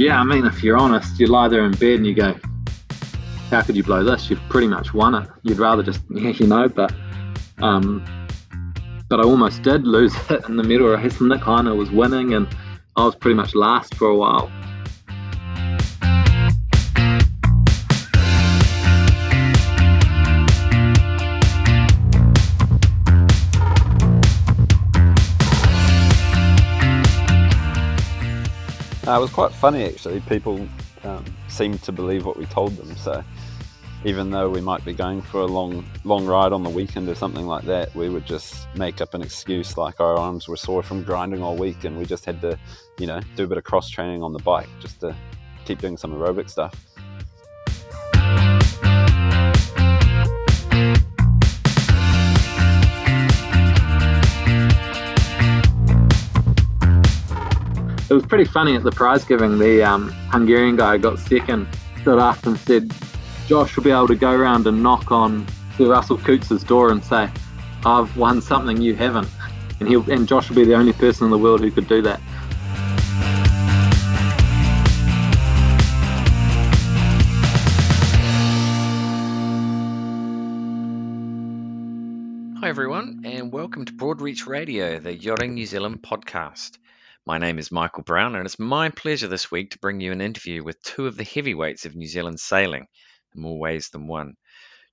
Yeah, I mean, if you're honest, you lie there in bed and you go, how could you blow this? You've pretty much won it. You'd rather just, you know, but um, but I almost did lose it in the middle race. Nick Heiner was winning, and I was pretty much last for a while. Uh, it was quite funny actually. People um, seemed to believe what we told them. So even though we might be going for a long long ride on the weekend or something like that, we would just make up an excuse like our arms were sore from grinding all week and we just had to, you know, do a bit of cross training on the bike just to keep doing some aerobic stuff. It was pretty funny at the prize giving. The um, Hungarian guy got second, stood up and said, Josh will be able to go around and knock on Sir Russell Coutts's door and say, I've won something you haven't. And he'll and Josh will be the only person in the world who could do that. Hi everyone, and welcome to Broadreach Radio, the Yachting New Zealand podcast. My name is Michael Brown, and it's my pleasure this week to bring you an interview with two of the heavyweights of New Zealand sailing in more ways than one.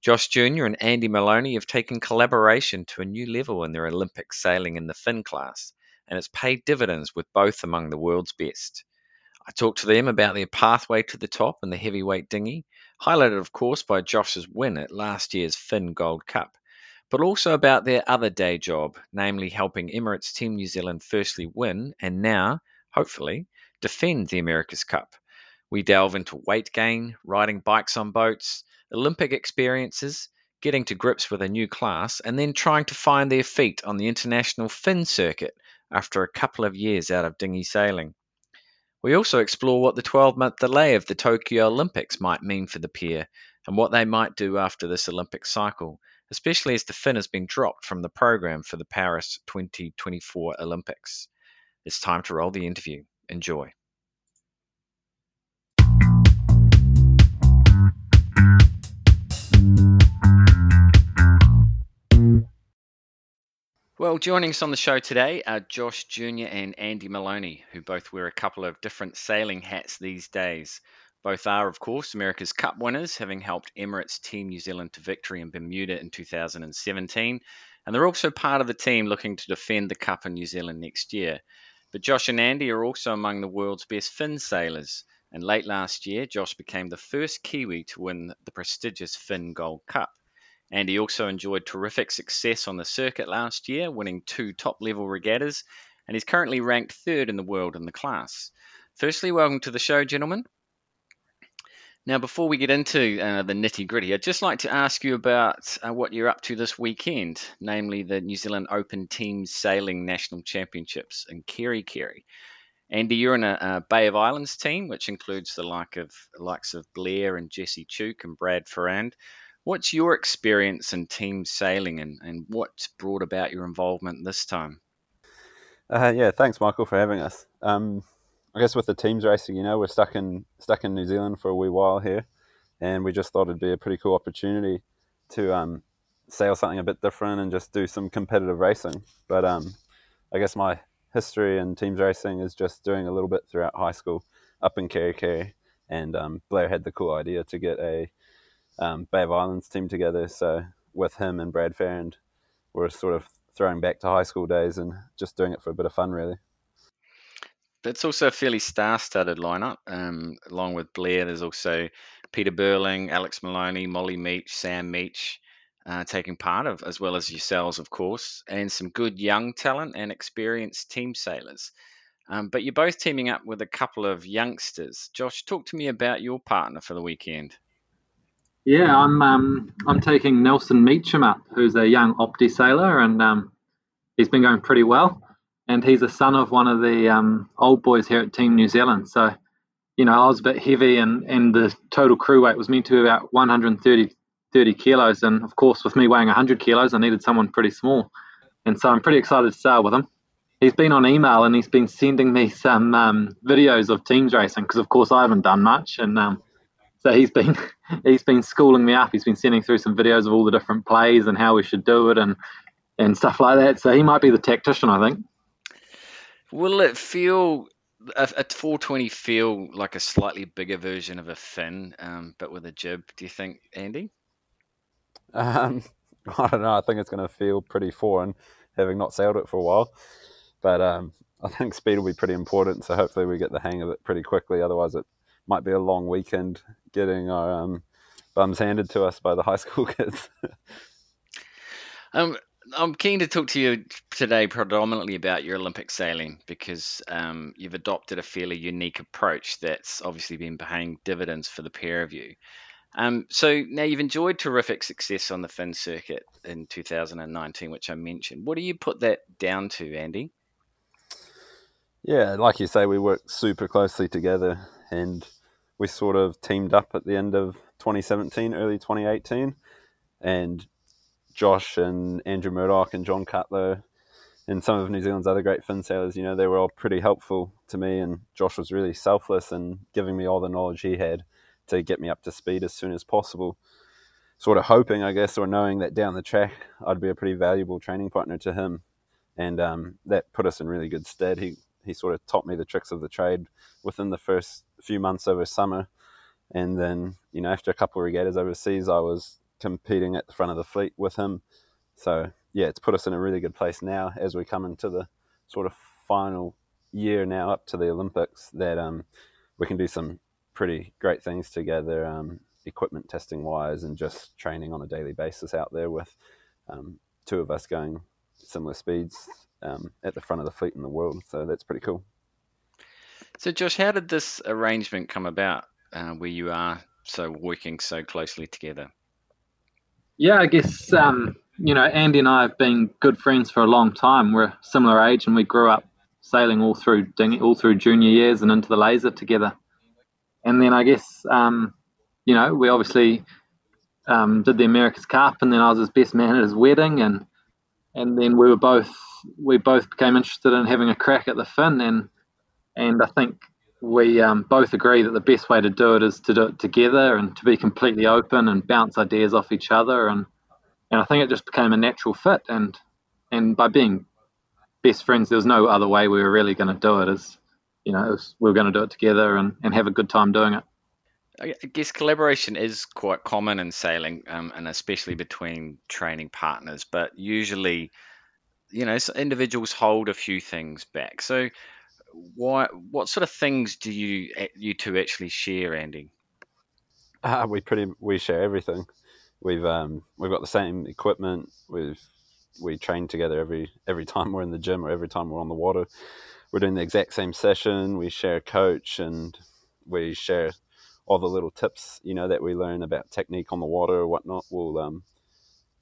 Josh Junior and Andy Maloney have taken collaboration to a new level in their Olympic sailing in the Finn class, and it's paid dividends with both among the world's best. I talked to them about their pathway to the top in the heavyweight dinghy, highlighted, of course, by Josh's win at last year's Finn Gold Cup, but also about their other day job, namely helping Emirates Team New Zealand firstly win and now, hopefully, defend the America's Cup. We delve into weight gain, riding bikes on boats, Olympic experiences, getting to grips with a new class, and then trying to find their feet on the international Finn circuit after a couple of years out of dinghy sailing. We also explore what the 12 month delay of the Tokyo Olympics might mean for the pair and what they might do after this Olympic cycle, especially as the Finn has been dropped from the program for the Paris 2024 Olympics. It's time to roll the interview. Enjoy. Well, joining us on the show today are Josh Junior and Andy Maloney, who both wear a couple of different sailing hats these days. Both are, of course, America's Cup winners, having helped Emirates Team New Zealand to victory in Bermuda in 2017. And they're also part of the team looking to defend the Cup in New Zealand next year. But Josh and Andy are also among the world's best Finn sailors. And late last year, Josh became the first Kiwi to win the prestigious Finn Gold Cup. And he also enjoyed terrific success on the circuit last year, winning two top level regattas, and he's currently ranked third in the world in the class. Firstly, welcome to the show, gentlemen. Now, before we get into uh, the nitty gritty, I'd just like to ask you about uh, what you're up to this weekend, namely the New Zealand Open Team Sailing National Championships in Kerikeri. Andy, you're in a, a, Bay of Islands team, which includes the like of likes of Blair and Jesse Tuke and Brad Farrand. What's your experience in team sailing and, and what's brought about your involvement this time? Uh, yeah, thanks, Michael, for having us. Um, I guess with the teams racing, you know, we're stuck in stuck in New Zealand for a wee while here, and we just thought it'd be a pretty cool opportunity to um, sail something a bit different and just do some competitive racing. But um, I guess my history in teams racing is just doing a little bit throughout high school up in Kerikeri, and um, Blair had the cool idea to get a um, Bay of Islands team together. So with him and Brad Farrand, we're sort of throwing back to high school days and just doing it for a bit of fun, really. It's also a fairly star-studded lineup. Um, along with Blair, there's also Peter Burling, Alex Maloney, Molly Meech, Sam Meech uh, taking part of, as well as yourselves, of course, and some good young talent and experienced team sailors. Um, but you're both teaming up with a couple of youngsters. Josh, talk to me about your partner for the weekend. Yeah, I'm um, I'm taking Nelson Meacham up, who's a young Opti sailor, and um, he's been going pretty well. And he's a son of one of the um, old boys here at Team New Zealand. So, you know, I was a bit heavy, and, and the total crew weight was meant to be about 130 30 kilos. And of course, with me weighing 100 kilos, I needed someone pretty small. And so I'm pretty excited to sail with him. he's been on email and he's been sending me some um, videos of teams racing because, of course, I haven't done much, and um, so he's been he's been schooling me up. He's been sending through some videos of all the different plays and how we should do it and and stuff like that. So he might be the tactician, I think. Will it feel a, a 420 feel like a slightly bigger version of a Finn, um, but with a jib? Do you think, Andy? Um, I don't know. I think it's going to feel pretty foreign, having not sailed it for a while. But um, I think speed will be pretty important. So hopefully we get the hang of it pretty quickly. Otherwise, it might be a long weekend getting our um, bums handed to us by the high school kids. um, I'm keen to talk to you today predominantly about your Olympic sailing because um, you've adopted a fairly unique approach that's obviously been paying dividends for the pair of you. Um, so now you've enjoyed terrific success on the Finn circuit in 2019, which I mentioned. What do you put that down to, Andy? Yeah, like you say, we worked super closely together and we sort of teamed up at the end of 2017, early 2018. And Josh and Andrew Murdoch and John Cutler and some of New Zealand's other great Finn sailors, you know, they were all pretty helpful to me. And Josh was really selfless and giving me all the knowledge he had to get me up to speed as soon as possible. Sort of hoping, I guess, or knowing that down the track I'd be a pretty valuable training partner to him. And um, that put us in really good stead. He, he sort of taught me the tricks of the trade within the first few months over summer. And then, you know, after a couple of regattas overseas, I was competing at the front of the fleet with him. So yeah, it's put us in a really good place now as we come into the sort of final year now up to the Olympics that um, we can do some pretty great things together, um, equipment testing wise, and just training on a daily basis out there with um, two of us going similar speeds um, at the front of the fleet in the world. So that's pretty cool. So, Josh, how did this arrangement come about uh, where you are so working so closely together? Yeah, I guess um, you know Andy and I have been good friends for a long time. We're similar age, and we grew up sailing all through all through junior years and into the laser together. And then I guess um, you know we obviously um, did the America's Cup, and then I was his best man at his wedding, and and then we were both we both became interested in having a crack at the Finn, and and I think we um, both agree that the best way to do it is to do it together and to be completely open and bounce ideas off each other. And and I think it just became a natural fit. And and by being best friends there was no other way we were really going to do it as you know was, we were going to do it together and, and have a good time doing it. I guess collaboration is quite common in sailing um, and especially between training partners but usually you know individuals hold a few things back. So why? What sort of things do you you two actually share, Andy? Uh, we pretty we share everything. We've um, we've got the same equipment. We've we train together every every time we're in the gym or every time we're on the water. We're doing the exact same session. We share a coach and we share all the little tips you know that we learn about technique on the water or whatnot. We'll um,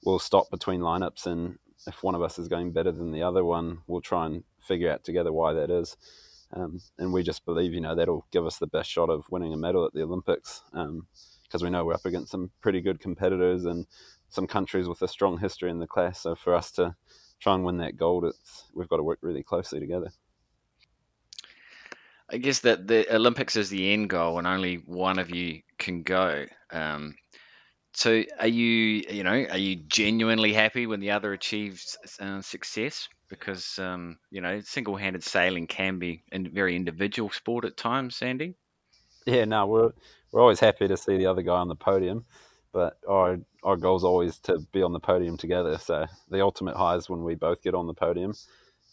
we'll stop between lineups and if one of us is going better than the other one, we'll try and figure out together why that is. Um, and we just believe, you know, that'll give us the best shot of winning a medal at the Olympics because um, we know we're up against some pretty good competitors and some countries with a strong history in the class. So for us to try and win that gold, it's we've got to work really closely together. I guess that the Olympics is the end goal, and only one of you can go. Um, so, are you, you know, are you genuinely happy when the other achieves uh, success? because um, you know single-handed sailing can be a very individual sport at times. Sandy. Yeah, no, we're we're always happy to see the other guy on the podium, but our our goal is always to be on the podium together. So the ultimate high is when we both get on the podium.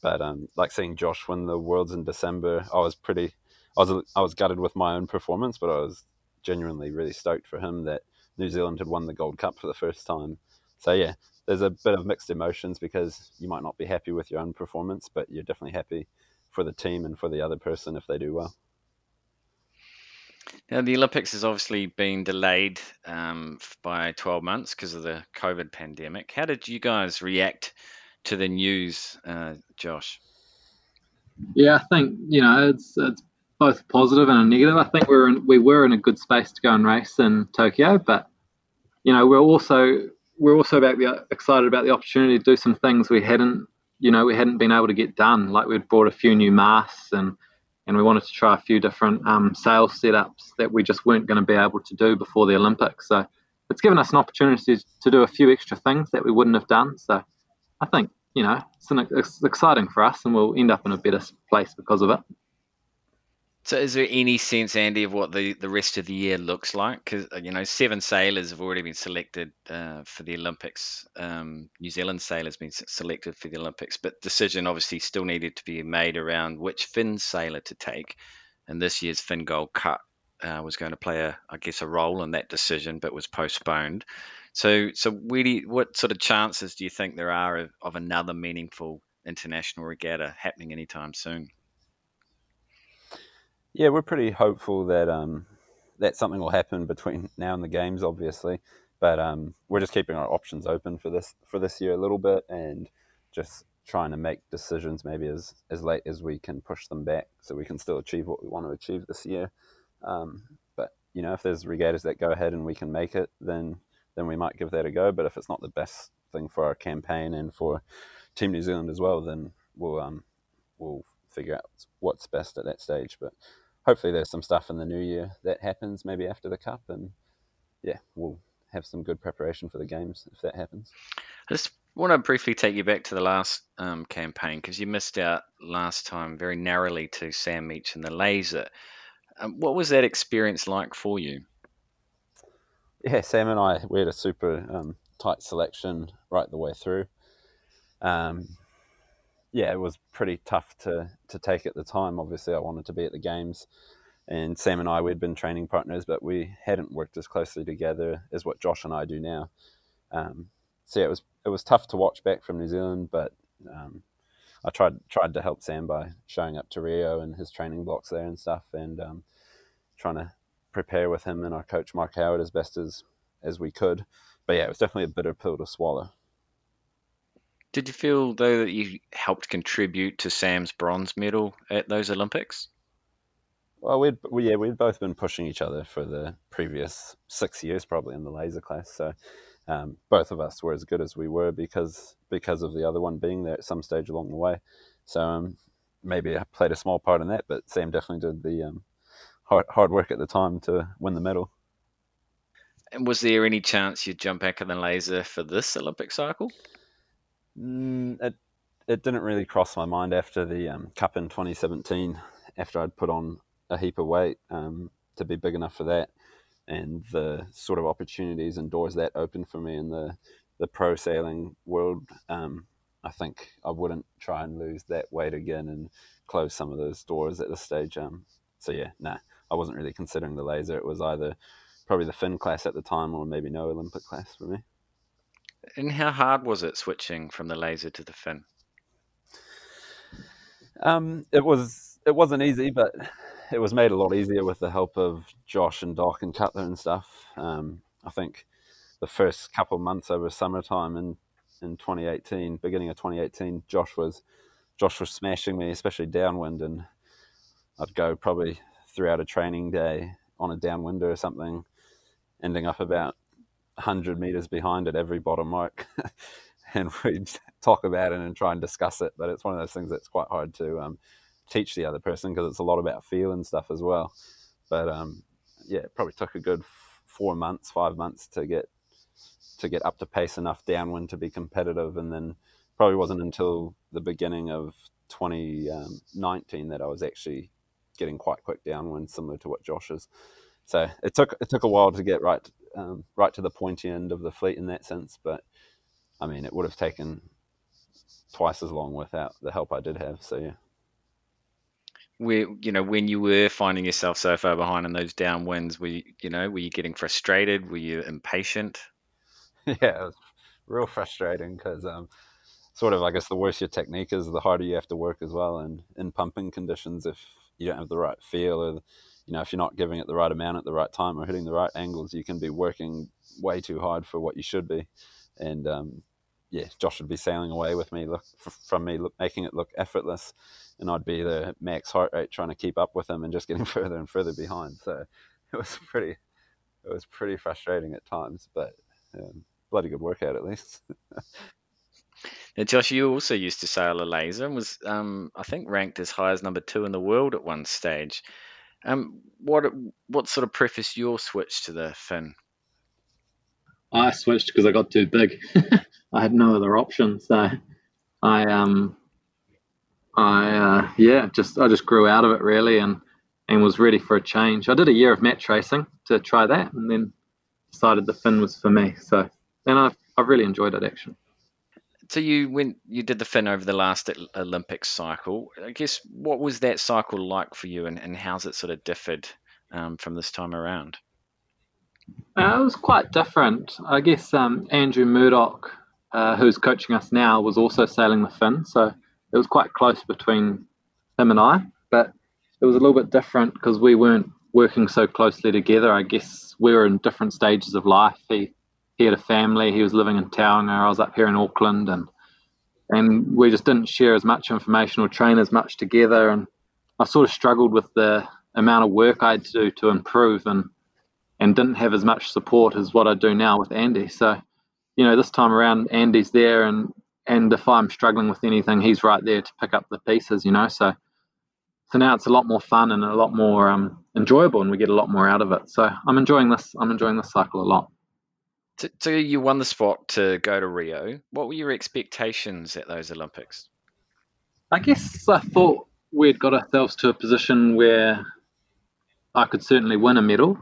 But um, like seeing Josh win the Worlds in December, I was pretty, I was I was gutted with my own performance, but I was genuinely really stoked for him that New Zealand had won the Gold Cup for the first time. So yeah, there's a bit of mixed emotions because you might not be happy with your own performance, but you're definitely happy for the team and for the other person if they do well. Now, the Olympics has obviously been delayed um, by 12 months because of the COVID pandemic. How did you guys react to the news, uh, Josh? Yeah, I think you know it's it's both positive and a negative. I think we were in, we were in a good space to go and race in Tokyo, but you know we're also we're also about the, excited about the opportunity to do some things we hadn't you know we hadn't been able to get done. Like we'd brought a few new masts and and we wanted to try a few different um, sails setups that we just weren't going to be able to do before the Olympics. So it's given us an opportunity to do a few extra things that we wouldn't have done. So I think you know it's, an, it's exciting for us, and we'll end up in a better place because of it. So, is there any sense, Andy, of what the, the rest of the year looks like? Because you know, seven sailors have already been selected uh, for the Olympics. Um, New Zealand sailors been selected for the Olympics, but decision obviously still needed to be made around which Finn sailor to take. And this year's Finn Gold Cup uh, was going to play a, I guess, a role in that decision, but was postponed. So, so what sort of chances do you think there are of, of another meaningful international regatta happening anytime soon? Yeah, we're pretty hopeful that um, that something will happen between now and the games, obviously. But um, we're just keeping our options open for this for this year a little bit, and just trying to make decisions maybe as as late as we can push them back, so we can still achieve what we want to achieve this year. Um, but you know, if there's regattas that go ahead and we can make it, then then we might give that a go. But if it's not the best thing for our campaign and for Team New Zealand as well, then we'll um, we'll figure out what's best at that stage. But hopefully there's some stuff in the new year that happens maybe after the cup and yeah we'll have some good preparation for the games if that happens. I just want to briefly take you back to the last um, campaign because you missed out last time very narrowly to sam Meech and the laser. Um, what was that experience like for you? Yeah sam and i we had a super um, tight selection right the way through. Um, yeah, it was pretty tough to to take at the time. Obviously, I wanted to be at the games, and Sam and I we'd been training partners, but we hadn't worked as closely together as what Josh and I do now. Um, so yeah, it was it was tough to watch back from New Zealand, but um, I tried tried to help Sam by showing up to Rio and his training blocks there and stuff, and um, trying to prepare with him and our coach Mark Howard as best as as we could. But yeah, it was definitely a bitter pill to swallow. Did you feel though that you helped contribute to Sam's bronze medal at those Olympics? Well, we'd we, yeah we'd both been pushing each other for the previous six years, probably in the laser class. So um, both of us were as good as we were because because of the other one being there at some stage along the way. So um, maybe I played a small part in that, but Sam definitely did the um, hard hard work at the time to win the medal. And was there any chance you'd jump back in the laser for this Olympic cycle? Mm, it it didn't really cross my mind after the um, cup in 2017. After I'd put on a heap of weight um, to be big enough for that, and the sort of opportunities and doors that opened for me in the the pro sailing world. Um, I think I wouldn't try and lose that weight again and close some of those doors at this stage. Um, so yeah, nah, I wasn't really considering the laser. It was either probably the Finn class at the time or maybe no Olympic class for me. And how hard was it switching from the laser to the Finn? Um, it was it wasn't easy, but it was made a lot easier with the help of Josh and Doc and Cutler and stuff. Um, I think the first couple months over summertime in in 2018, beginning of 2018, Josh was Josh was smashing me, especially downwind, and I'd go probably throughout a training day on a downwinder or something, ending up about 100 meters behind at every bottom mark. and we'd talk about it and try and discuss it. But it's one of those things that's quite hard to um, teach the other person because it's a lot about feel and stuff as well. But um, yeah, it probably took a good four months, five months to get to get up to pace enough downwind to be competitive, and then probably wasn't until the beginning of 2019 that I was actually getting quite quick downwind, similar to what Josh is. So it took it took a while to get right um, right to the pointy end of the fleet in that sense. But I mean, it would have taken twice as long without the help I did have. So yeah. Where you know when you were finding yourself so far behind in those downwinds, were you, you know were you getting frustrated? Were you impatient? Yeah, it was real frustrating because um, sort of I guess the worse your technique is, the harder you have to work as well. And in pumping conditions, if you don't have the right feel or you know, if you're not giving it the right amount at the right time or hitting the right angles, you can be working way too hard for what you should be. And um, yeah, Josh would be sailing away with me, look from me, look, making it look effortless, and I'd be the max heart rate trying to keep up with him and just getting further and further behind. So it was pretty, it was pretty frustrating at times, but um, bloody good workout at least. Now, Josh, you also used to sail a laser and was, um, I think, ranked as high as number two in the world at one stage. Um, what what sort of prefaced your switch to the Finn? I switched because I got too big. I had no other option, so I um I uh, yeah just I just grew out of it really and and was ready for a change. I did a year of match racing to try that, and then decided the Finn was for me. So and I've I've really enjoyed it actually. So you went, you did the Finn over the last Olympic cycle. I guess what was that cycle like for you, and, and how's it sort of differed um, from this time around? Uh, it was quite different. I guess um, Andrew Murdoch, uh, who's coaching us now, was also sailing the Finn, so it was quite close between him and I. But it was a little bit different because we weren't working so closely together. I guess we were in different stages of life. He he had a family. He was living in Tauranga. I was up here in Auckland, and and we just didn't share as much information or train as much together. And I sort of struggled with the amount of work I had to do to improve, and and didn't have as much support as what I do now with Andy. So, you know, this time around, Andy's there, and and if I'm struggling with anything, he's right there to pick up the pieces. You know, so so now it's a lot more fun and a lot more um, enjoyable, and we get a lot more out of it. So I'm enjoying this. I'm enjoying this cycle a lot. So, you won the spot to go to Rio. What were your expectations at those Olympics? I guess I thought we'd got ourselves to a position where I could certainly win a medal,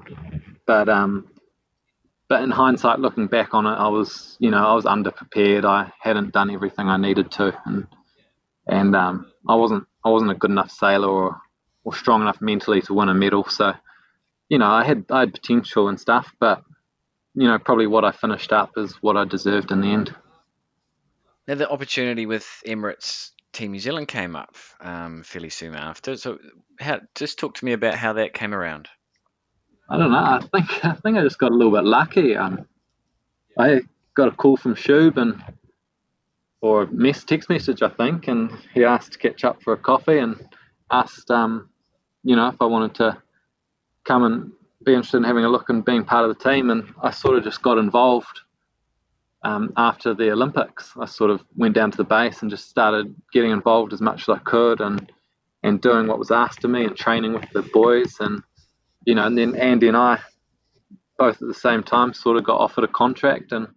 but um, but in hindsight, looking back on it, I was you know I was underprepared. I hadn't done everything I needed to, and and um, I wasn't I wasn't a good enough sailor or, or strong enough mentally to win a medal. So you know I had I had potential and stuff, but you know, probably what I finished up is what I deserved in the end. Now, the opportunity with Emirates Team New Zealand came up um, fairly soon after. So, how, just talk to me about how that came around. I don't know. I think I think I just got a little bit lucky. Um, I got a call from Shoebs and or a mess, text message, I think, and he asked to catch up for a coffee and asked, um, you know, if I wanted to come and be interested in having a look and being part of the team. And I sort of just got involved um, after the Olympics. I sort of went down to the base and just started getting involved as much as I could and and doing what was asked of me and training with the boys and you know and then Andy and I both at the same time sort of got offered a contract and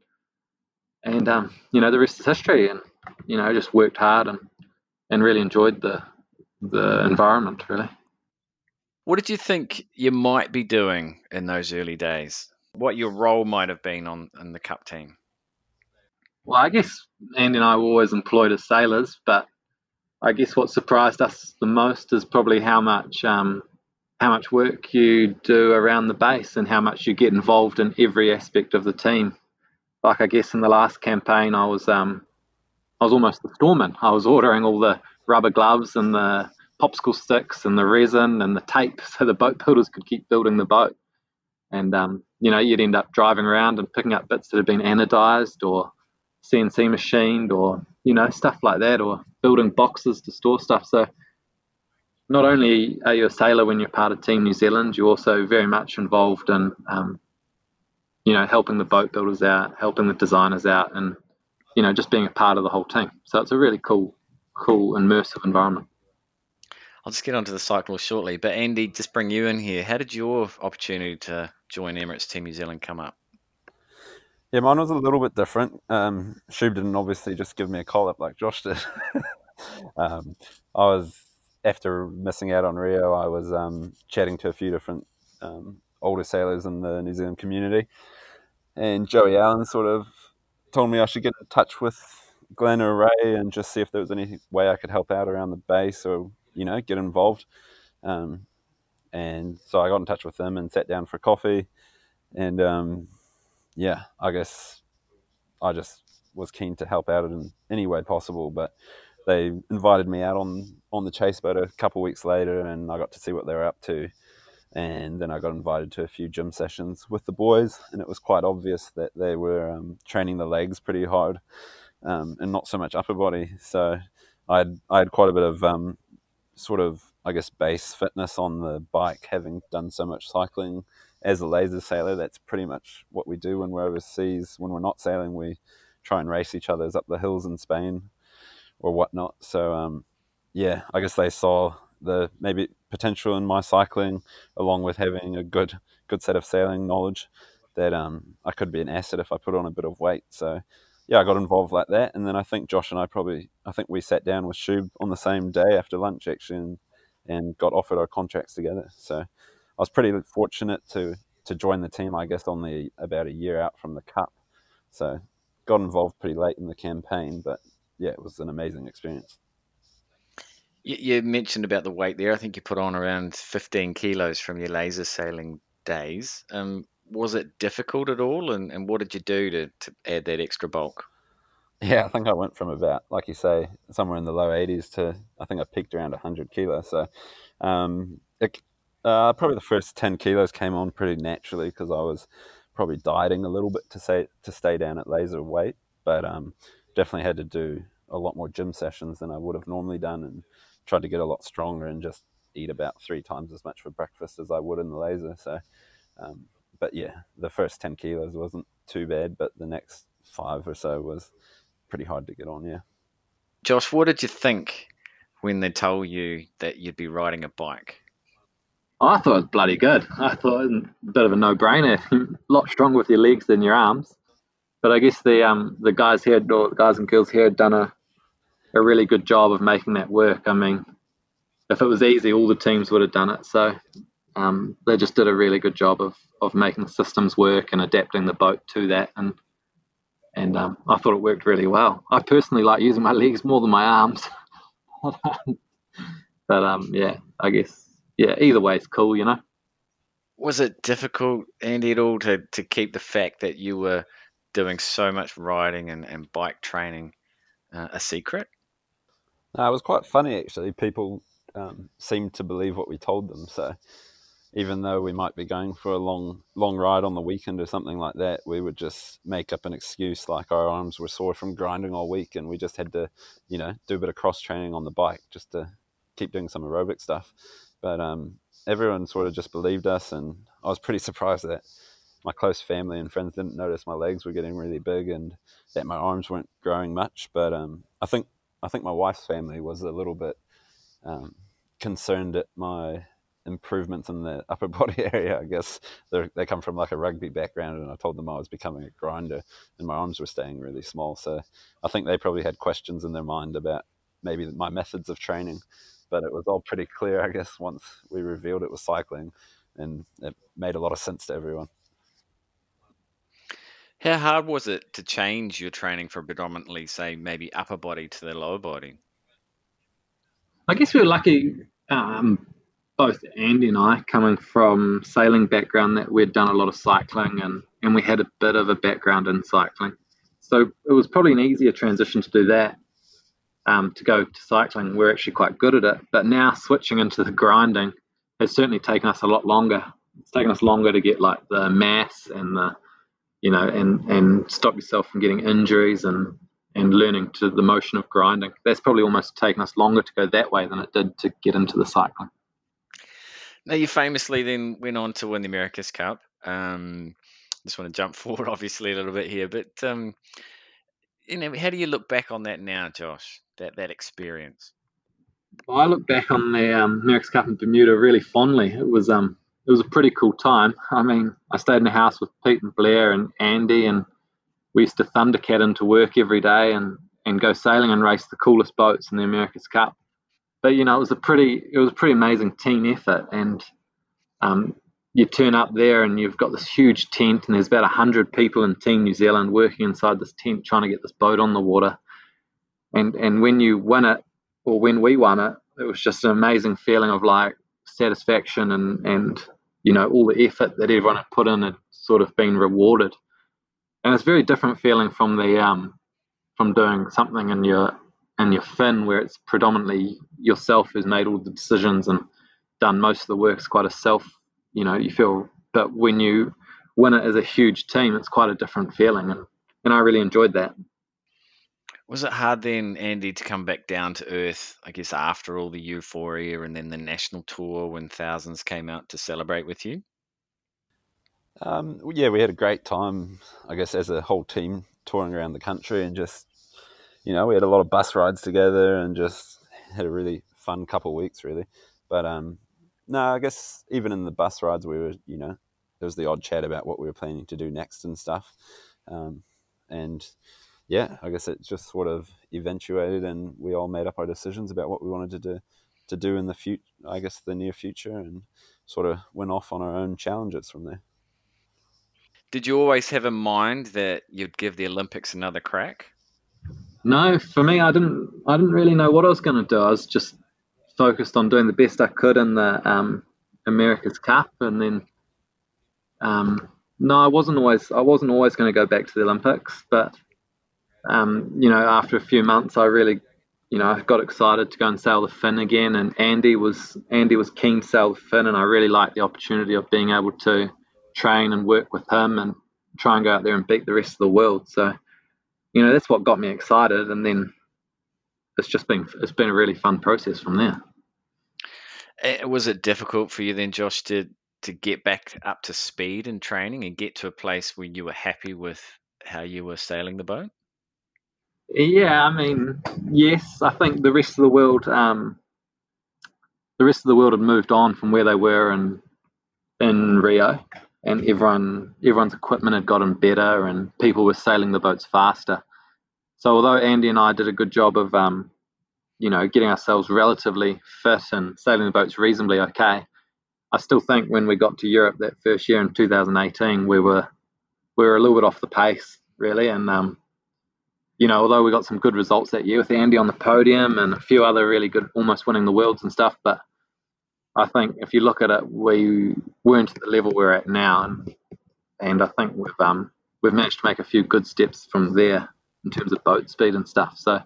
and um, you know the rest is history and you know just worked hard and and really enjoyed the the environment really. What did you think you might be doing in those early days? What your role might have been on in the cup team? Well, I guess Andy and I were always employed as sailors, but I guess what surprised us the most is probably how much um, how much work you do around the base and how much you get involved in every aspect of the team. Like I guess in the last campaign, I was um, I was almost the storeman. I was ordering all the rubber gloves and the popsicle sticks and the resin and the tape so the boat builders could keep building the boat. And, um, you know, you'd end up driving around and picking up bits that had been anodized or CNC machined or, you know, stuff like that or building boxes to store stuff. So not only are you a sailor when you're part of Team New Zealand, you're also very much involved in, um, you know, helping the boat builders out, helping the designers out, and you know, just being a part of the whole team. So it's a really cool, cool, immersive environment. I'll just get onto the cycle shortly. But Andy, just bring you in here. How did your opportunity to join Emirates Team New Zealand come up? Yeah, mine was a little bit different. Um, Shoebs didn't obviously just give me a call up like Josh did. um, I was after missing out on Rio. I was um, chatting to a few different um, older sailors in the New Zealand community, and Joey Allen sort of told me I should get in touch with Glenn or Ray and just see if there was any way I could help out around the base or you know, get involved. Um, and so I got in touch with them and sat down for coffee. And um, yeah, I guess I just was keen to help out in any way possible. But they invited me out on on the chase boat a couple of weeks later, and I got to see what they were up to. And then I got invited to a few gym sessions with the boys, and it was quite obvious that they were um, training the legs pretty hard, um, and not so much upper body. So I had I had quite a bit of um, sort of, I guess, base fitness on the bike, having done so much cycling as a laser sailor. That's pretty much what we do when we're overseas. When we're not sailing, we try and race each other's up the hills in Spain or whatnot. So um, yeah, I guess they saw the maybe potential in my cycling, along with having a good good set of sailing knowledge, that um, I could be an asset if I put on a bit of weight. So yeah, I got involved like that, and then I think Josh and I probably I think we sat down with Shoebs on the same day after lunch actually, and, and got offered our contracts together. So I was pretty fortunate to to join the team, I guess, on the about a year out from the cup. So got involved pretty late in the campaign, but yeah, it was an amazing experience. You, you mentioned about the weight there. I think you put on around 15 kilos from your laser sailing days. Um, was it difficult at all? And, and what did you do to, to add that extra bulk? Yeah, I think I went from about, like you say, somewhere in the low 80s to I think I peaked around 100 kilos. So um, it, uh, probably the first 10 kilos came on pretty naturally because I was probably dieting a little bit to say to stay down at laser weight, but um, definitely had to do a lot more gym sessions than I would have normally done and tried to get a lot stronger and just eat about three times as much for breakfast as I would in the laser. So, um, but yeah, the first 10 kilos wasn't too bad, but the next five or so was pretty hard to get on. Yeah. Josh, what did you think when they told you that you'd be riding a bike? I thought it was bloody good. I thought it was a bit of a no-brainer. a lot stronger with your legs than your arms. But I guess the um the guys here, or the guys and girls here, had done a a really good job of making that work. I mean, if it was easy, all the teams would have done it. So um, they just did a really good job of of making systems work and adapting the boat to that. And and um, I thought it worked really well. I personally like using my legs more than my arms. but um, yeah, I guess yeah, either way is cool, you know. Was it difficult, Andy, at all to, to keep the fact that you were doing so much riding and, and bike training uh, a secret? No, it was quite funny actually. People um, seemed to believe what we told them. So even though we might be going for a long long ride on the weekend or something like that, we would just make up an excuse like our arms were sore from grinding all week and we just had to, you know, do a bit of cross training on the bike just to keep doing some aerobic stuff. But um, everyone sort of just believed us, and I was pretty surprised that my close family and friends didn't notice my legs were getting really big and that my arms weren't growing much. But um, I think I think my wife's family was a little bit um, concerned at my improvements in the upper body area. I guess They're, they come from like a rugby background, and I told them I was becoming a grinder, and my arms were staying really small. So I think they probably had questions in their mind about maybe my methods of training but it was all pretty clear, I guess, once we revealed it was cycling, and it made a lot of sense to everyone. How hard was it to change your training from predominantly, say, maybe upper body to the lower body? I guess we were lucky, um, both Andy and I, coming from sailing background, that we'd done a lot of cycling and, and we had a bit of a background in cycling. So it was probably an easier transition to do that um, to go to cycling, we're actually quite good at it. But now switching into the grinding has certainly taken us a lot longer. It's taken us longer to get like the mass and the, you know, and and stop yourself from getting injuries and and learning to the motion of grinding. That's probably almost taken us longer to go that way than it did to get into the cycling. Now you famously then went on to win the America's Cup. Um, just want to jump forward, obviously, a little bit here, but um, you know, how do you look back on that now, Josh? That that experience. Well, I look back on the um, America's Cup in Bermuda really fondly. It was um, it was a pretty cool time. I mean, I stayed in the house with Pete and Blair and Andy, and we used to thundercat into work every day and and go sailing and race the coolest boats in the America's Cup. But you know, it was a pretty it was a pretty amazing team effort, and um, you turn up there and you've got this huge tent and there's about 100 people in team new zealand working inside this tent trying to get this boat on the water. And and when you win it or when we won it it was just an amazing feeling of like satisfaction and and you know all the effort that everyone had put in had sort of been rewarded. And it's a very different feeling from the um from doing something in your in your Finn where it's predominantly yourself who's made all the decisions and done most of the work it's quite a self you know you feel but when you win it as a huge team it's quite a different feeling and, and i really enjoyed that. Was it hard then andy to come back down to earth i guess after all the euphoria and then the national tour when thousands came out to celebrate with you? Um, yeah we had a great time i guess as a whole team touring around the country and just you know we had a lot of bus rides together and just had a really fun couple of weeks really. But um, no, I guess even in the bus rides we were you know there was the odd chat about what we were planning to do next and stuff, um, and yeah, I guess it just sort of eventuated and we all made up our decisions about what we wanted to do to do in the future, I guess the near future, and sort of went off on our own challenges from there. Did you always have in mind that you'd give the Olympics another crack? No, for me, I didn't. I didn't really know what I was going to do. I was just focused on doing the best I could in the um, America's Cup, and then um, no, I wasn't always. I wasn't always going to go back to the Olympics, but um, you know, after a few months, I really you know, I got excited to go and sail the Finn again, and Andy was Andy was keen to sail the Finn, and I really liked the opportunity of being able to train and work with him and try and go out there and beat the rest of the world. So, you know, that's what got me excited, and then it's just been it's been a really fun process from there. Was it difficult for you then, Josh, to to get back up to speed in training and get to a place where you were happy with how you were sailing the boat? Yeah, I mean, yes, I think the rest of the world, um, the rest of the world had moved on from where they were in in Rio, and everyone everyone's equipment had gotten better, and people were sailing the boats faster. So although Andy and I did a good job of, um, you know, getting ourselves relatively fit and sailing the boats reasonably okay, I still think when we got to Europe that first year in 2018, we were we were a little bit off the pace really, and um, you know, although we got some good results that year with Andy on the podium and a few other really good, almost winning the worlds and stuff, but I think if you look at it, we weren't at the level we're at now, and and I think we've um we've managed to make a few good steps from there in terms of boat speed and stuff. So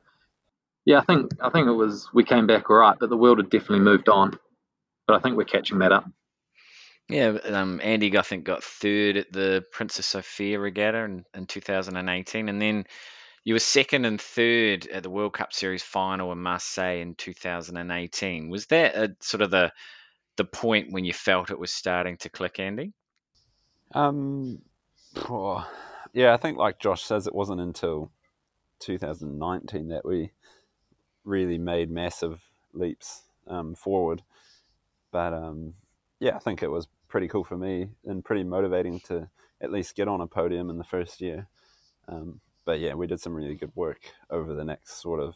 yeah, I think I think it was we came back all right, but the world had definitely moved on. But I think we're catching that up. Yeah, um, Andy, I think, got third at the Princess Sofia Regatta in, in 2018, and then you were second and third at the World Cup Series final in Marseille in 2018. Was that a, sort of the the point when you felt it was starting to click, Andy? Um, oh, yeah, I think like Josh says, it wasn't until 2019 that we really made massive leaps um, forward. But um, yeah, I think it was pretty cool for me and pretty motivating to at least get on a podium in the first year. Um, but yeah, we did some really good work over the next sort of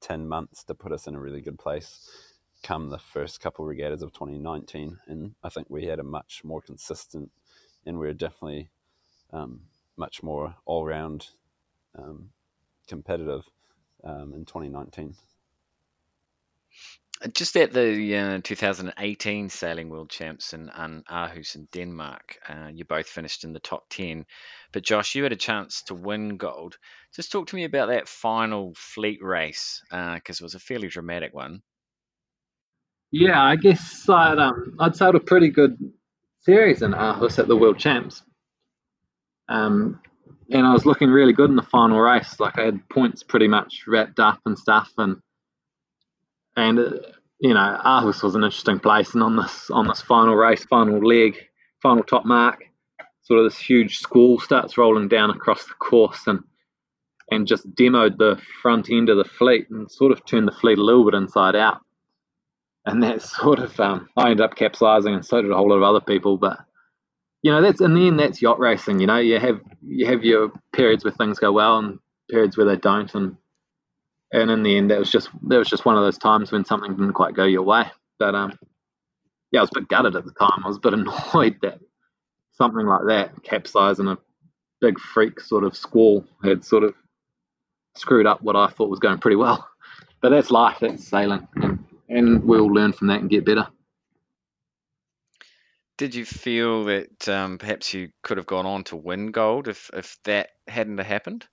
10 months to put us in a really good place come the first couple regattas of 2019. And I think we had a much more consistent and we are definitely um, much more all round um, competitive um, in 2019. Just at the uh, 2018 Sailing World Champs in, in Aarhus in Denmark, uh, you both finished in the top 10. But Josh, you had a chance to win gold. Just talk to me about that final fleet race because uh, it was a fairly dramatic one. Yeah, I guess I'd, um, I'd sailed a pretty good series in Aarhus at the World Champs. Um, and I was looking really good in the final race. Like I had points pretty much wrapped up and stuff, and and uh, you know Aarhus was an interesting place. And on this on this final race, final leg, final top mark, sort of this huge squall starts rolling down across the course and and just demoed the front end of the fleet and sort of turned the fleet a little bit inside out. And that sort of um, I ended up capsizing, and so did a whole lot of other people. But you know, that's in the end, that's yacht racing. You know, you have you have your periods where things go well and periods where they don't, and and in the end, that was just that was just one of those times when something didn't quite go your way. But um, yeah, I was a bit gutted at the time. I was a bit annoyed that something like that capsized in a big freak sort of squall had sort of screwed up what I thought was going pretty well. But that's life. That's sailing, and, and we'll learn from that and get better. Did you feel that um, perhaps you could have gone on to win gold if, if that hadn't happened?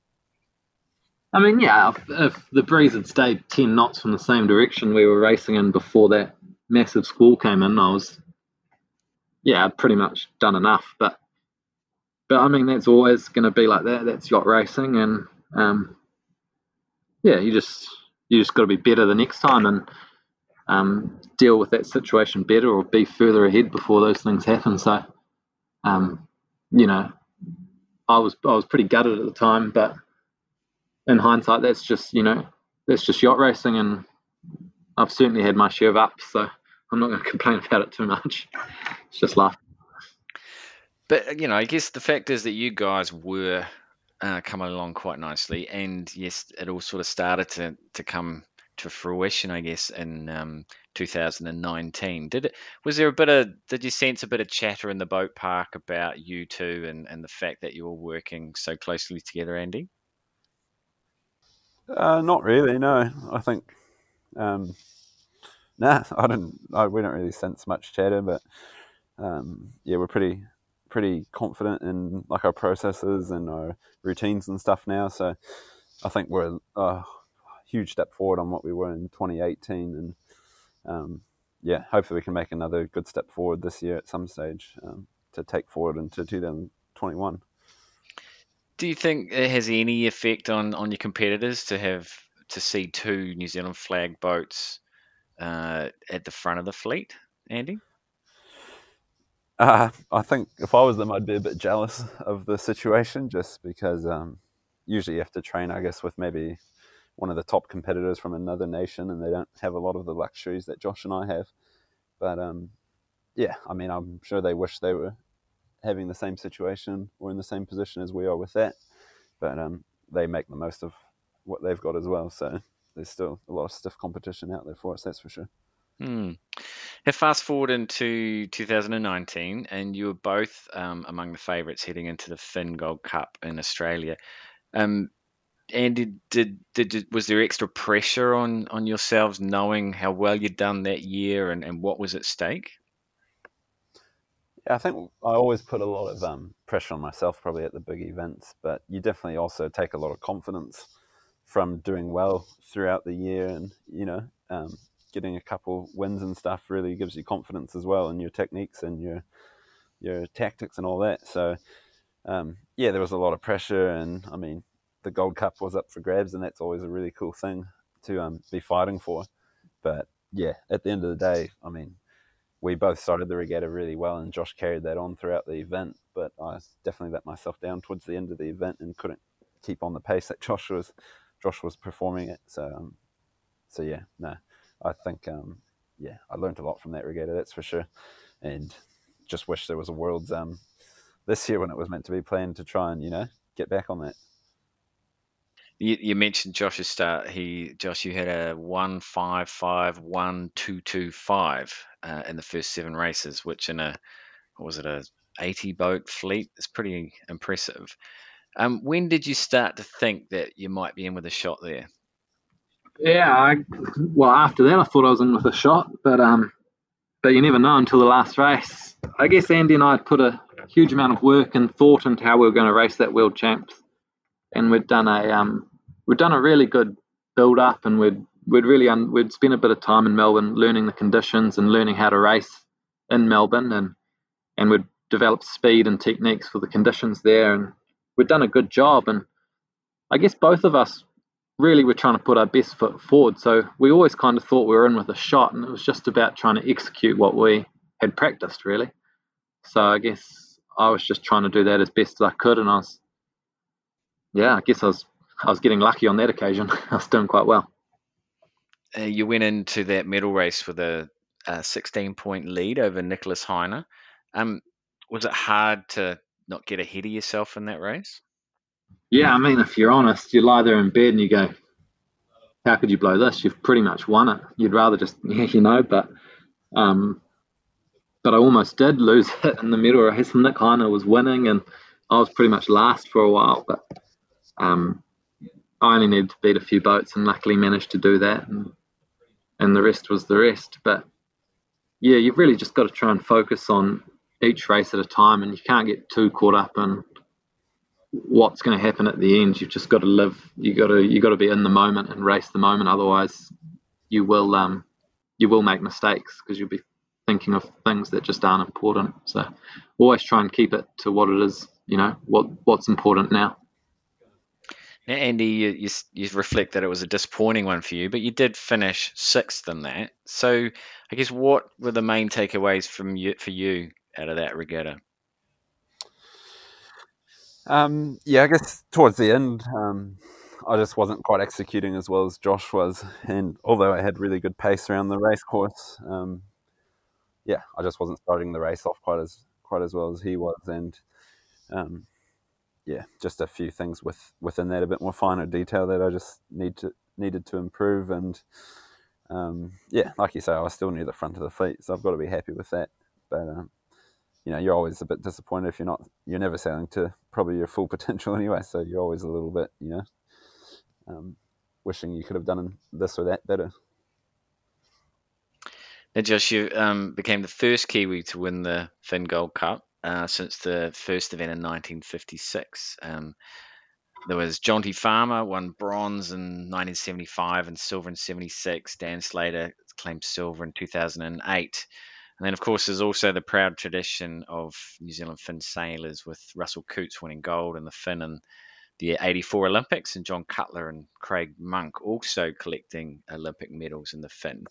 I mean, yeah, if, if, the breeze had stayed 10 knots from the same direction we were racing in before that massive squall came in, I was, yeah, I'd pretty much done enough. But, but I mean, that's always going to be like that. That's yacht racing. And, um, yeah, you just, you just got to be better the next time and um, deal with that situation better or be further ahead before those things happen. So, um, you know, I was I was pretty gutted at the time, but in hindsight, that's just you know that's just yacht racing, and I've certainly had my share of ups, so I'm not going to complain about it too much. It's just life. But you know, I guess the fact is that you guys were uh, coming along quite nicely, and yes, it all sort of started to to come to fruition, I guess, in um, 2019. Did it? Was there a bit of? Did you sense a bit of chatter in the boat park about you two and and the fact that you were working so closely together, Andy? Uh, not really. No, I think. Um, nah, I didn't. I, we don't really sense much chatter, but um, yeah, we're pretty pretty confident in like our processes and our routines and stuff now. So I think we're a huge step forward on what we were in 2018, and um, yeah, hopefully we can make another good step forward this year at some stage um, to take forward into 2021. Do you think it has any effect on, on your competitors to have to see two New Zealand flag boats uh, at the front of the fleet, Andy? Uh, I think if I was them, I'd be a bit jealous of the situation, just because um, usually you have to train, I guess, with maybe one of the top competitors from another nation, and they don't have a lot of the luxuries that Josh and I have. But um, yeah, I mean, I'm sure they wish they were having the same situation or in the same position as we are with that. But um, they make the most of what they've got as well. So there's still a lot of stiff competition out there for us, that's for sure. Hmm. Now, fast forward into 2019, and you were both um, among the favourites heading into the Finn Gold Cup in Australia. Um, Andy, did, did, did was there extra pressure on on yourselves knowing how well you'd done that year and, and what was at stake? Yeah, I think I always put a lot of um, pressure on myself, probably at the big events, but you definitely also take a lot of confidence from doing well throughout the year, and you know, um, getting a couple wins and stuff really gives you confidence as well in your techniques and your your tactics and all that. So um, yeah, there was a lot of pressure, and I mean, the Gold Cup was up for grabs, and that's always a really cool thing to um, be fighting for. But yeah, at the end of the day, I mean, we both started the regatta really well, and Josh carried that on throughout the event. But I definitely let myself down towards the end of the event and couldn't keep on the pace that Josh was Josh was performing it. So um, so yeah, no, I think um, yeah, I learned a lot from that regatta, that's for sure, and just wish there was a world's um, this year when it was meant to be planned to try and you know get back on that. You, you mentioned Josh's start. He Josh, you had a one five five one two two five uh, in the first seven races, which in a what was it a eighty boat fleet is pretty impressive. Um, when did you start to think that you might be in with a shot there? Yeah, I, well after that I thought I was in with a shot, but um, but you never know until the last race. I guess Andy and I had put a huge amount of work and thought into how we were going to race that World Champs, and we'd done a um, we'd done a really good build up, and we'd we'd really un, we'd spent a bit of time in Melbourne learning the conditions and learning how to race in Melbourne, and and we'd developed speed and techniques for the conditions there, and we'd done a good job. And I guess both of us really were trying to put our best foot forward. So we always kind of thought we were in with a shot, and it was just about trying to execute what we had practiced, really. So I guess I was just trying to do that as best as I could, and I was, yeah, I guess I was I was getting lucky on that occasion. I was doing quite well. Uh, you went into that medal race with a, a 16 point lead over Nicholas Heiner. Um, was it hard to not get ahead of yourself in that race? Yeah, I mean, if you're honest, you lie there in bed and you go, "How could you blow this? You've pretty much won it." You'd rather just, yeah, you know, but um, but I almost did lose it in the medal race. Nick Heiner was winning, and I was pretty much last for a while. But um, I only needed to beat a few boats and luckily managed to do that and and the rest was the rest. But yeah, you've really just got to try and focus on each race at a time and you can't get too caught up in what's going to happen at the end. You've just got to live you got to you got to be in the moment and race the moment otherwise you will um you will make mistakes because you'll be thinking of things that just aren't important. So always try and keep it to what it is, you know, what what's important now. Andy, you, you, you reflect that it was a disappointing one for you, but you did finish sixth in that. So, I guess what were the main takeaways from you for you out of that regatta? Um, yeah, I guess towards the end, um, I just wasn't quite executing as well as Josh was, and although I had really good pace around the race course, um, yeah, I just wasn't starting the race off quite as quite as well as he was, and um, yeah, just a few things with within that, a bit more finer detail that I just need to needed to improve, and um, yeah, like you say, I was still near the front of the fleet, so I've got to be happy with that. But um, you know, you're always a bit disappointed if you're not, you're never sailing to probably your full potential anyway. So you're always a little bit, you know, um, wishing you could have done this or that better. Now, Josh, you um, became the first Kiwi to win the Finn Gold Cup uh, since the first event in 1956. Um, there was Jonty Farmer won bronze in 1975 and silver in 76. Dan Slater claimed silver in 2008. And then, of course, there's also the proud tradition of New Zealand Finn sailors with Russell Coutts winning gold in the Finn in the 84 Olympics and John Cutler and Craig Monk also collecting Olympic medals in the Finn.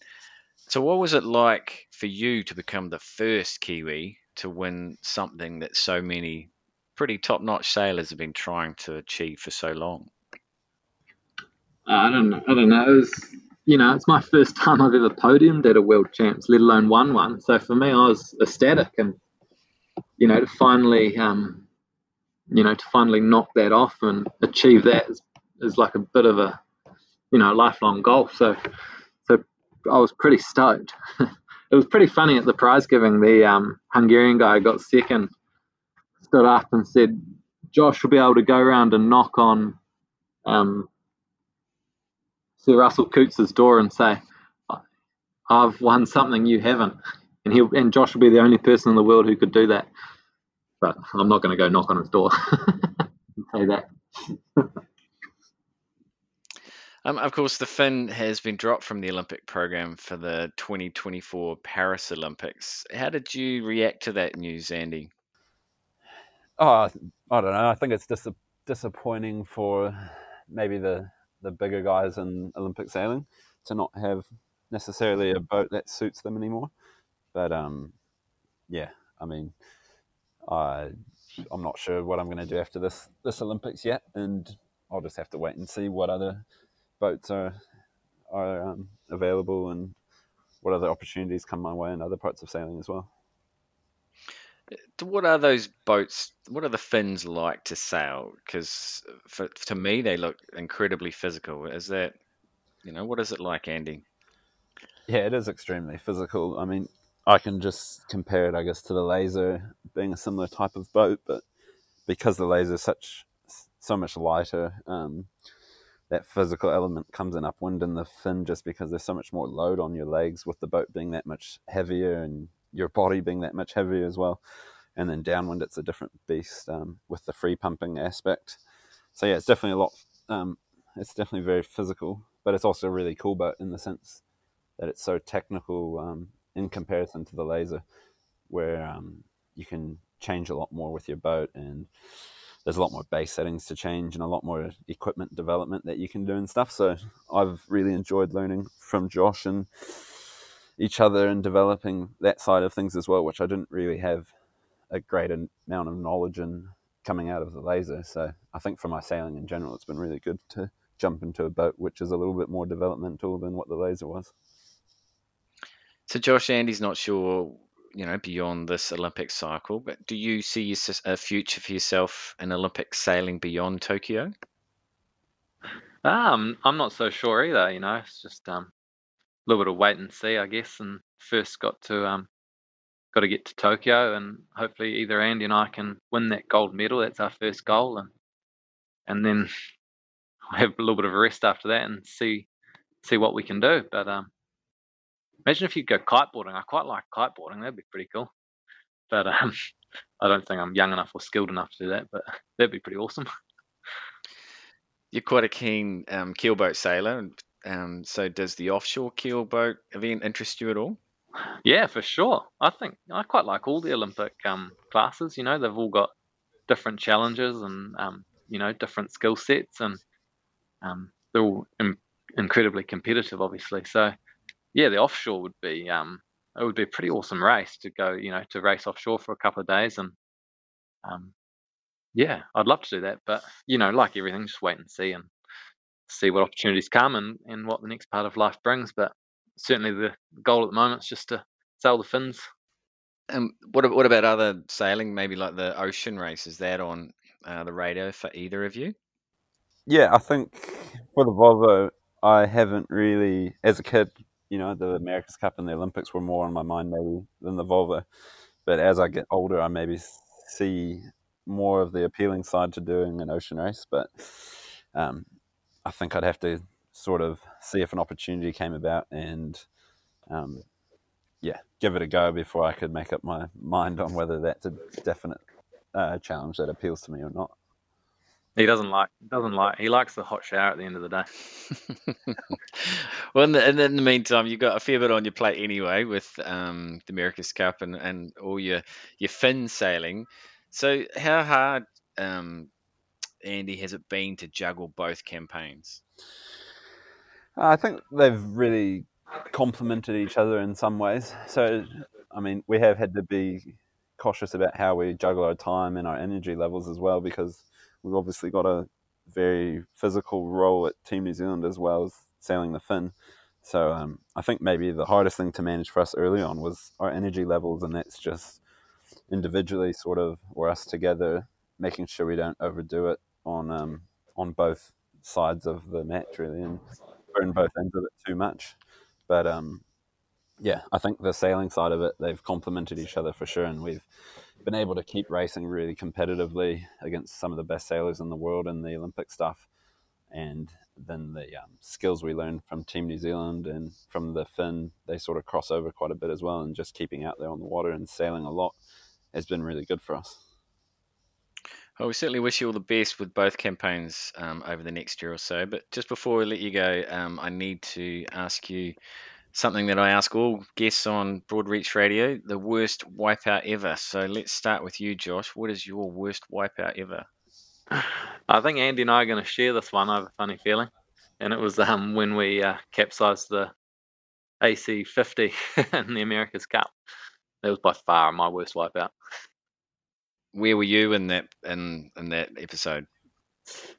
So, what was it like for you to become the first Kiwi to win something that so many pretty top notch sailors have been trying to achieve for so long? Uh, I don't know. I don't know. Was, you know, it's my first time I've ever podiumed at a world champs, let alone won one. So for me, I was ecstatic, and you know, to finally, um, you know, to finally knock that off and achieve that is, is like a bit of a, you know, lifelong goal. So I was pretty stoked. it was pretty funny at the prize giving. The um, Hungarian guy got second stood up and said, "Josh will be able to go around and knock on um, Sir Russell Coutts's door and say, I've won something you haven't." And he and Josh will be the only person in the world who could do that. But I'm not going to go knock on his door and say that. Um, of course, the Finn has been dropped from the Olympic program for the 2024 Paris Olympics. How did you react to that news, Andy? Oh, I don't know. I think it's dis- disappointing for maybe the, the bigger guys in Olympic sailing to not have necessarily a boat that suits them anymore. But um, yeah, I mean, I I'm not sure what I'm going to do after this this Olympics yet, and I'll just have to wait and see what other boats are are um, available and what other opportunities come my way in other parts of sailing as well. What are those boats? What are the Finns like to sail? Because for, to me, they look incredibly physical. Is that, you know, what is it like, Andy? Yeah, it is extremely physical. I mean, I can just compare it, I guess, to the laser being a similar type of boat, but because the laser is such so much lighter, um, that physical element comes in upwind in the Finn just because there's so much more load on your legs with the boat being that much heavier and your body being that much heavier as well. And then downwind, it's a different beast um, with the free pumping aspect. So yeah, it's definitely a lot. Um, it's definitely very physical, but it's also really cool boat in the sense that it's so technical um, in comparison to the laser, where um, you can change a lot more with your boat and there's a lot more base settings to change and a lot more equipment development that you can do and stuff. So I've really enjoyed learning from Josh and each other and developing that side of things as well, which I didn't really have a great amount of knowledge in coming out of the laser. So I think for my sailing in general, it's been really good to jump into a boat which is a little bit more developmental than what the laser was. So Josh Andy's not sure you know, beyond this Olympic cycle. But do you see a future for yourself in Olympic sailing beyond Tokyo? Um, I'm not so sure either. You know, it's just um, a little bit of wait and see, I guess. And first, got to um, got to get to Tokyo, and hopefully, either Andy and I can win that gold medal. That's our first goal, and and then have a little bit of a rest after that and see see what we can do. But um, Imagine if you go kiteboarding. I quite like kiteboarding. That'd be pretty cool. But um, I don't think I'm young enough or skilled enough to do that. But that'd be pretty awesome. You're quite a keen um, keelboat sailor. Um, so does the offshore keelboat event interest you at all? Yeah, for sure. I think I quite like all the Olympic um, classes. You know, they've all got different challenges and um, you know different skill sets, and um, they're all in- incredibly competitive, obviously. So yeah, the offshore would be um, it would be a pretty awesome race to go, you know, to race offshore for a couple of days and um, yeah, I'd love to do that, but you know, like everything, just wait and see and see what opportunities come and, and what the next part of life brings. But certainly the goal at the moment is just to sail the Finns. And what what about other sailing? Maybe like the ocean race. Is that on uh, the radar for either of you? Yeah, I think for the Volvo, I haven't really, as a kid, you know, the America's Cup and the Olympics were more on my mind maybe than the Volvo. But as I get older, I maybe see more of the appealing side to doing an ocean race. But um, I think I'd have to sort of see if an opportunity came about and, um, yeah, give it a go before I could make up my mind on whether that's a definite uh, challenge that appeals to me or not. He doesn't like doesn't like he likes the hot shower at the end of the day. well, in the, in the, meantime, you've got a fair bit on your plate anyway with um, the America's Cup and, and all your your Finn sailing. So, how hard, um, Andy, has it been to juggle both campaigns? I think they've really complemented each other in some ways. So, I mean, we have had to be cautious about how we juggle our time and our energy levels as well because we've obviously got a very physical role at Team New Zealand as well as sailing the Finn. So um, I think maybe the hardest thing to manage for us early on was our energy levels, and that's just individually, sort of, or us together, making sure we don't overdo it on um, on both sides of the match, really, and burn both ends of it too much. But um, yeah, I think the sailing side of it, they've complemented each other for sure, and we've been able to keep racing really competitively against some of the best sailors in the world in the Olympic stuff. And then the um, skills we learned from Team New Zealand and from the Finn, they sort of cross over quite a bit as well. And just keeping out there on the water and sailing a lot has been really good for us. Well, we certainly wish you all the best with both campaigns um, over the next year or so. But just before we let you go, um, I need to ask you something that I ask all guests on Broadreach Radio the worst wipeout ever. So let's start with you, Josh. What is your worst wipeout ever? I think Andy and I are going to share this one. I have a funny feeling. And it was um, when we uh, capsized the AC50 in the America's Cup. That was by far my worst wipeout. Where were you in that in in that episode?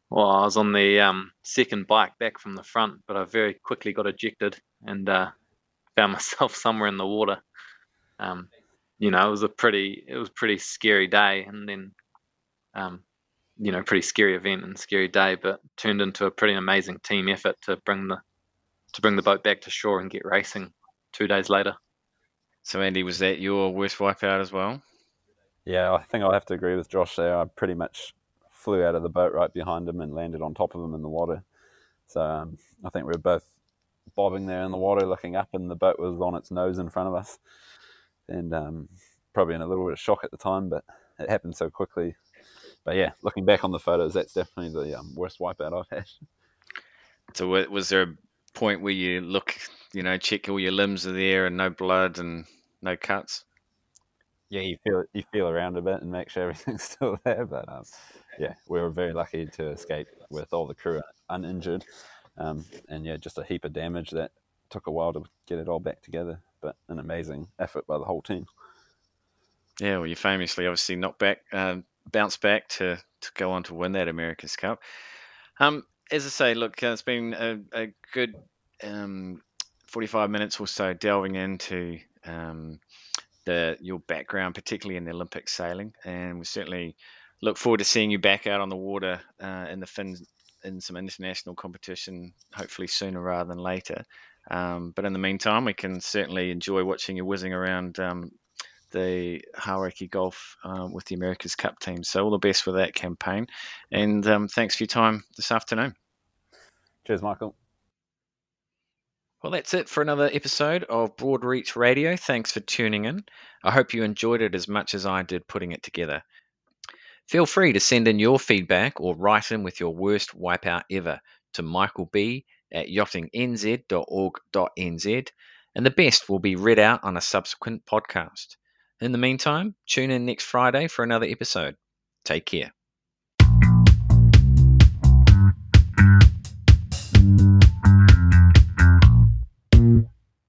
Well, I was on the um, second bike back from the front, but I very quickly got ejected and uh, found myself somewhere in the water. Um, you know, it was a pretty it was a pretty scary day, and then um, you know, pretty scary event and scary day, but turned into a pretty amazing team effort to bring the to bring the boat back to shore and get racing two days later. So, Andy, was that your worst wipeout as well? Yeah, I think I'll have to agree with Josh there. I pretty much flew out of the boat right behind him and landed on top of him in the water. So um, I think we were both bobbing there in the water, looking up, and the boat was on its nose in front of us. And um, probably in a little bit of shock at the time, but it happened so quickly. But yeah, looking back on the photos, that's definitely the um, worst wipeout I've had. So, was there a point where you look, you know, check all your limbs are there and no blood and no cuts? Yeah, you feel you feel around a bit and make sure everything's still there. But um, yeah, we were very lucky to escape with all the crew uninjured. Um, and yeah, just a heap of damage that took a while to get it all back together, but an amazing effort by the whole team. Yeah, well, you famously obviously knocked back, uh, bounced back to, to go on to win that America's Cup. Um, as I say, look, uh, it's been a, a good um, 45 minutes or so delving into um, the your background, particularly in the Olympic sailing, and we certainly look forward to seeing you back out on the water uh, in the Finn in some international competition, hopefully sooner rather than later. Um, but in the meantime, we can certainly enjoy watching you whizzing around um, the Hauraki Gulf um, with the America's Cup team. So all the best with that campaign, and um, thanks for your time this afternoon. Cheers, Michael. Well, that's it for another episode of Broadreach Radio. Thanks for tuning in. I hope you enjoyed it as much as I did putting it together. Feel free to send in your feedback or write in with your worst wipeout ever to Michael B at yachtingnz.org.nz, and the best will be read out on a subsequent podcast. In the meantime, tune in next Friday for another episode. Take care.